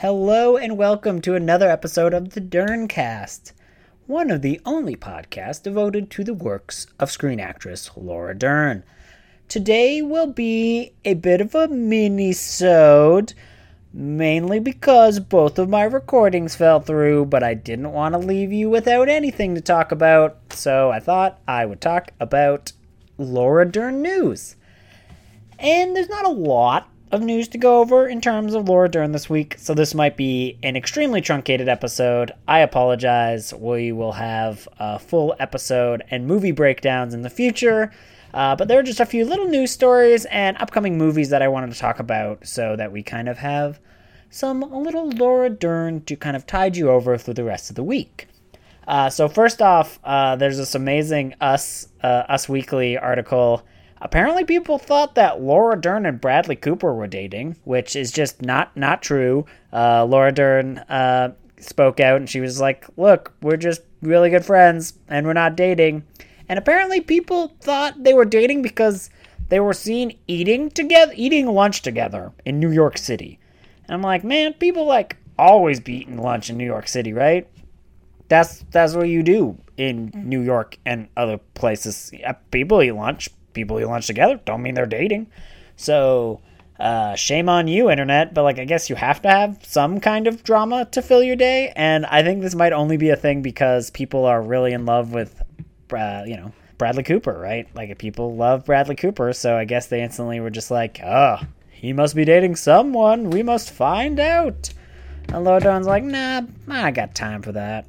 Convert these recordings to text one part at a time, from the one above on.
Hello and welcome to another episode of the Derncast, one of the only podcasts devoted to the works of screen actress Laura Dern. Today will be a bit of a mini-sode, mainly because both of my recordings fell through, but I didn't want to leave you without anything to talk about, so I thought I would talk about Laura Dern news. And there's not a lot of news to go over in terms of Laura Dern this week, so this might be an extremely truncated episode. I apologize. We will have a full episode and movie breakdowns in the future. Uh, but there are just a few little news stories and upcoming movies that I wanted to talk about so that we kind of have some little Laura Dern to kind of tide you over through the rest of the week. Uh, so first off, uh, there's this amazing Us uh, Us Weekly article Apparently, people thought that Laura Dern and Bradley Cooper were dating, which is just not not true. Uh, Laura Dern uh, spoke out and she was like, "Look, we're just really good friends and we're not dating." And apparently, people thought they were dating because they were seen eating together, eating lunch together in New York City. And I'm like, man, people like always be eating lunch in New York City, right? That's that's what you do in New York and other places. People eat lunch people eat lunch together don't mean they're dating. So, uh, shame on you, internet. But like, I guess you have to have some kind of drama to fill your day. And I think this might only be a thing because people are really in love with, uh, you know, Bradley Cooper, right? Like, people love Bradley Cooper, so I guess they instantly were just like, oh, he must be dating someone. We must find out. And Laura Dern's like, nah, I got time for that.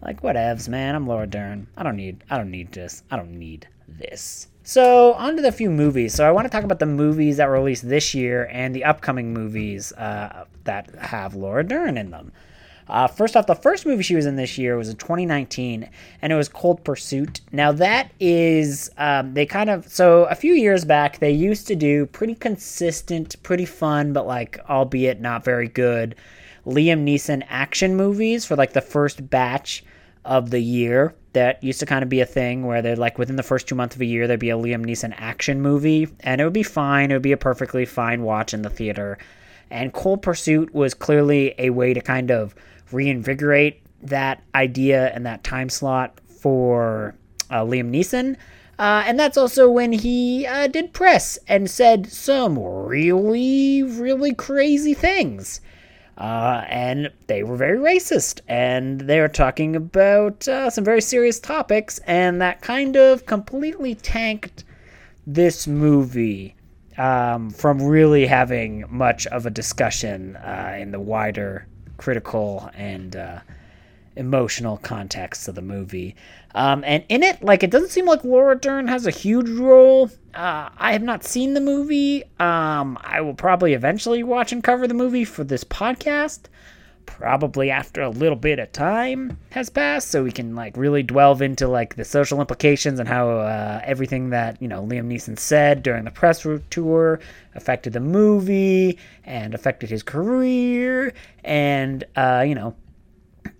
Like, whatevs, man. I'm Laura Dern. I don't need, I don't need this. I don't need this. So, on to the few movies. So, I want to talk about the movies that were released this year and the upcoming movies uh, that have Laura Dern in them. Uh, first off, the first movie she was in this year was in 2019, and it was Cold Pursuit. Now, that is, um, they kind of, so a few years back, they used to do pretty consistent, pretty fun, but like, albeit not very good, Liam Neeson action movies for like the first batch of the year that used to kind of be a thing where they're like within the first two months of a year there'd be a Liam Neeson action movie and it would be fine. It would be a perfectly fine watch in the theater. And Cold Pursuit was clearly a way to kind of reinvigorate that idea and that time slot for uh, Liam Neeson. Uh, and that's also when he uh, did press and said some really, really crazy things. Uh, and they were very racist, and they were talking about uh, some very serious topics, and that kind of completely tanked this movie um, from really having much of a discussion uh, in the wider critical and uh, emotional context of the movie. Um, and in it, like, it doesn't seem like Laura Dern has a huge role. Uh, I have not seen the movie. Um, I will probably eventually watch and cover the movie for this podcast. Probably after a little bit of time has passed, so we can like really delve into like the social implications and how uh, everything that you know Liam Neeson said during the press tour affected the movie and affected his career, and uh, you know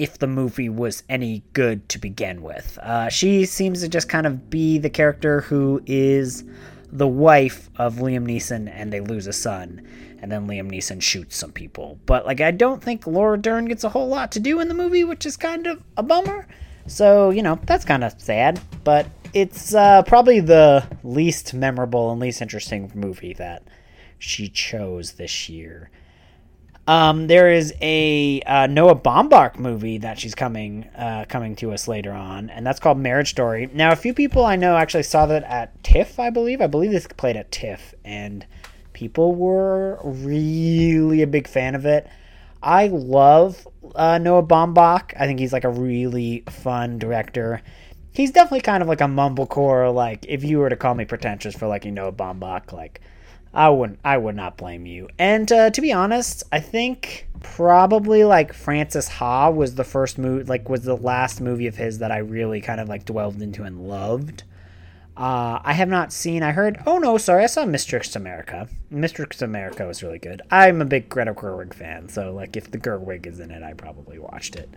if the movie was any good to begin with. Uh, she seems to just kind of be the character who is the wife of Liam Neeson and they lose a son. And then Liam Neeson shoots some people. But, like, I don't think Laura Dern gets a whole lot to do in the movie, which is kind of a bummer. So, you know, that's kind of sad. But it's uh, probably the least memorable and least interesting movie that she chose this year. Um, there is a uh, Noah Baumbach movie that she's coming uh, coming to us later on, and that's called Marriage Story. Now, a few people I know actually saw that at TIFF, I believe. I believe this played at TIFF, and people were really a big fan of it. I love uh, Noah Baumbach. I think he's like a really fun director. He's definitely kind of like a mumblecore. Like if you were to call me pretentious for liking Noah Baumbach, like I wouldn't. I would not blame you. And uh, to be honest, I think probably like Francis Ha was the first movie, like was the last movie of his that I really kind of like dwelled into and loved. Uh, I have not seen. I heard. Oh no, sorry. I saw Mistress America. Mistress America was really good. I'm a big Greta Gerwig fan, so like if the Gerwig is in it, I probably watched it.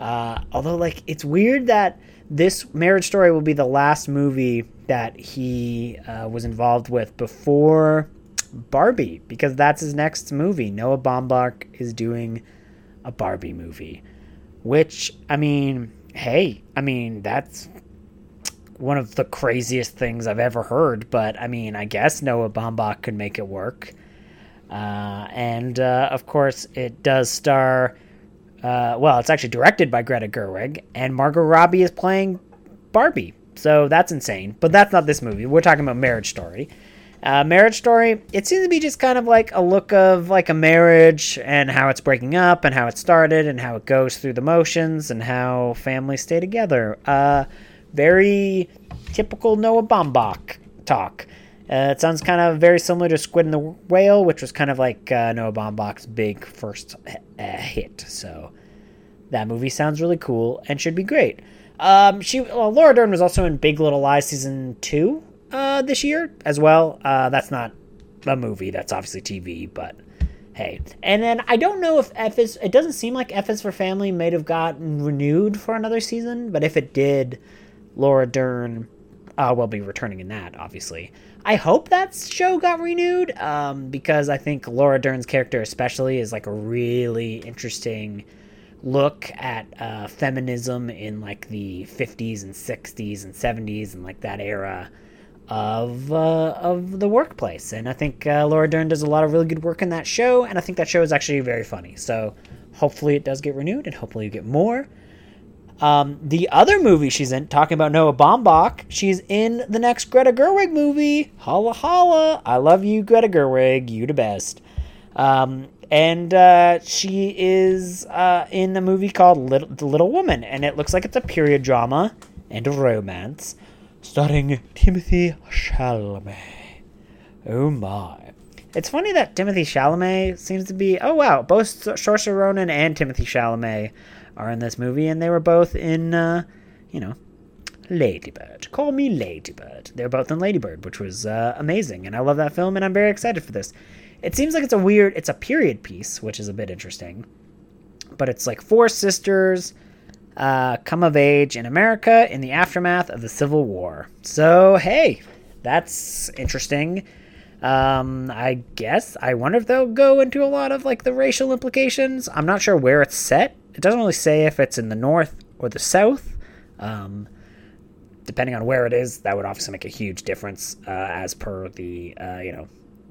Uh, although like it's weird that this Marriage Story will be the last movie that he uh, was involved with before Barbie because that's his next movie. Noah Baumbach is doing a Barbie movie, which I mean, hey, I mean that's one of the craziest things I've ever heard. But I mean, I guess Noah Baumbach could make it work. Uh, and uh, of course, it does star. Uh, well, it's actually directed by Greta Gerwig, and Margot Robbie is playing Barbie. So that's insane. But that's not this movie. We're talking about Marriage Story. Uh, marriage Story, it seems to be just kind of like a look of like a marriage and how it's breaking up and how it started and how it goes through the motions and how families stay together. Uh, very typical Noah Baumbach talk. Uh, it sounds kind of very similar to Squid and the Whale, which was kind of like uh, Noah Baumbach's big first uh, hit. So that movie sounds really cool and should be great. Um, she well, Laura Dern was also in Big Little Lies season two uh, this year as well. Uh, that's not a movie. That's obviously TV, but hey. And then I don't know if F is. It doesn't seem like F is for Family might have gotten renewed for another season, but if it did, Laura Dern uh, will be returning in that, obviously. I hope that show got renewed um, because I think Laura Dern's character, especially, is like a really interesting look at uh, feminism in like the 50s and 60s and 70s and like that era of uh, of the workplace. And I think uh, Laura Dern does a lot of really good work in that show, and I think that show is actually very funny. So hopefully it does get renewed, and hopefully you get more. Um, the other movie she's in, talking about Noah Baumbach, she's in the next Greta Gerwig movie. Holla holla! I love you, Greta Gerwig. You the best. Um, and uh, she is uh, in a movie called Little, The Little Woman, and it looks like it's a period drama and a romance, starring Timothée Chalamet. Oh my! It's funny that Timothée Chalamet seems to be. Oh wow! Both Saoirse Ronan and Timothée Chalamet are in this movie, and they were both in, uh, you know, Ladybird. Call me Ladybird. They're both in Ladybird, which was uh, amazing, and I love that film, and I'm very excited for this. It seems like it's a weird, it's a period piece, which is a bit interesting, but it's like four sisters uh, come of age in America in the aftermath of the Civil War. So hey, that's interesting. Um, I guess I wonder if they'll go into a lot of like the racial implications. I'm not sure where it's set it doesn't really say if it's in the north or the south. Um, depending on where it is, that would obviously make a huge difference uh, as per the uh, you know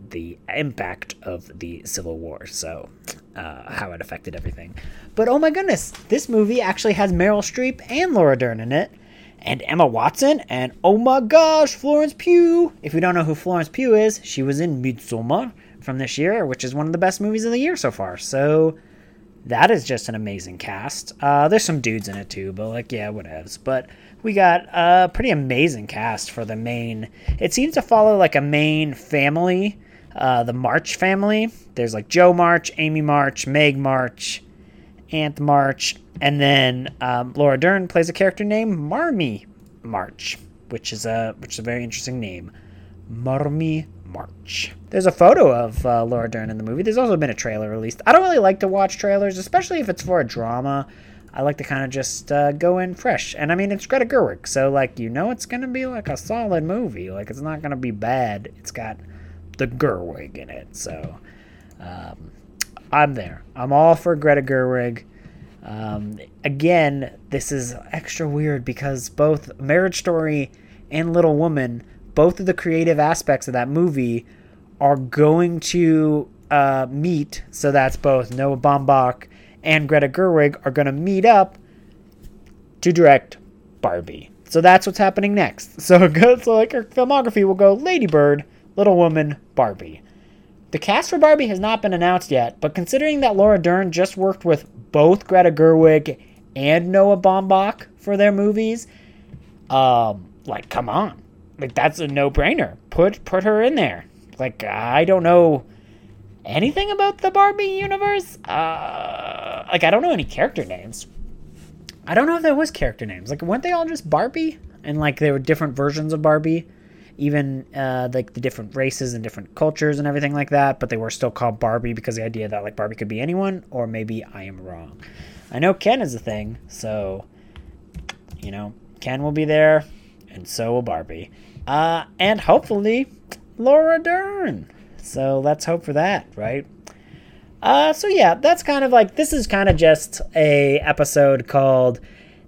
the impact of the Civil War. So uh, how it affected everything. But oh my goodness, this movie actually has Meryl Streep and Laura Dern in it. And Emma Watson, and oh my gosh, Florence Pugh. If you don't know who Florence Pugh is, she was in Midsommar from this year, which is one of the best movies of the year so far. So that is just an amazing cast. Uh, there's some dudes in it too, but like, yeah, whatevs. But we got a pretty amazing cast for the main. It seems to follow like a main family, uh, the March family. There's like Jo March, Amy March, Meg March, Aunt March, and then um, Laura Dern plays a character named Marmee March, which is a which is a very interesting name, Marmee March. There's a photo of uh, Laura Dern in the movie. There's also been a trailer released. I don't really like to watch trailers, especially if it's for a drama. I like to kind of just uh, go in fresh. And I mean, it's Greta Gerwig, so like you know, it's gonna be like a solid movie. Like it's not gonna be bad. It's got the Gerwig in it, so um, I'm there. I'm all for Greta Gerwig. Um, again, this is extra weird because both Marriage Story and Little Woman both of the creative aspects of that movie are going to uh, meet. So that's both Noah Baumbach and Greta Gerwig are going to meet up to direct Barbie. So that's what's happening next. So it goes like her filmography will go Ladybird, Little Woman, Barbie. The cast for Barbie has not been announced yet, but considering that Laura Dern just worked with both Greta Gerwig and Noah Baumbach for their movies, um, like come on, like that's a no-brainer. Put put her in there. Like I don't know anything about the Barbie universe. Uh, like I don't know any character names. I don't know if there was character names. Like weren't they all just Barbie? And like there were different versions of Barbie, even uh, like the different races and different cultures and everything like that. But they were still called Barbie because the idea that like Barbie could be anyone, or maybe I am wrong. I know Ken is a thing, so you know Ken will be there, and so will Barbie. Uh, and hopefully Laura Dern. So let's hope for that, right? Uh, so yeah, that's kind of like this is kind of just a episode called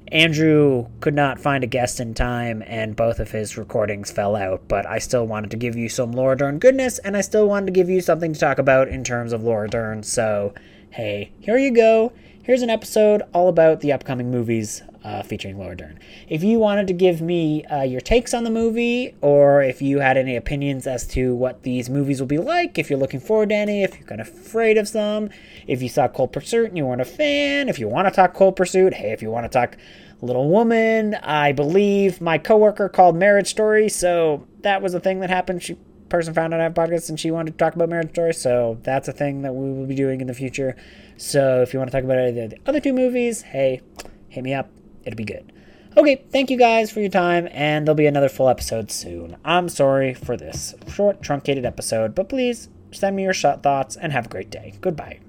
Andrew could not find a guest in time, and both of his recordings fell out. But I still wanted to give you some Laura Dern goodness, and I still wanted to give you something to talk about in terms of Laura Dern. So hey, here you go. Here's an episode all about the upcoming movies uh, featuring Laura Dern. If you wanted to give me uh, your takes on the movie, or if you had any opinions as to what these movies will be like, if you're looking forward to any, if you're kind of afraid of some, if you saw Cold Pursuit and you weren't a fan, if you want to talk Cold Pursuit, hey, if you want to talk Little Woman, I believe my coworker called Marriage Story, so that was a thing that happened. She person found out I have podcasts and she wanted to talk about Marriage Story, so that's a thing that we will be doing in the future. So if you want to talk about either the other two movies, hey, hit me up it'll be good. Okay, thank you guys for your time, and there'll be another full episode soon. I'm sorry for this short, truncated episode, but please send me your shot thoughts and have a great day. Goodbye.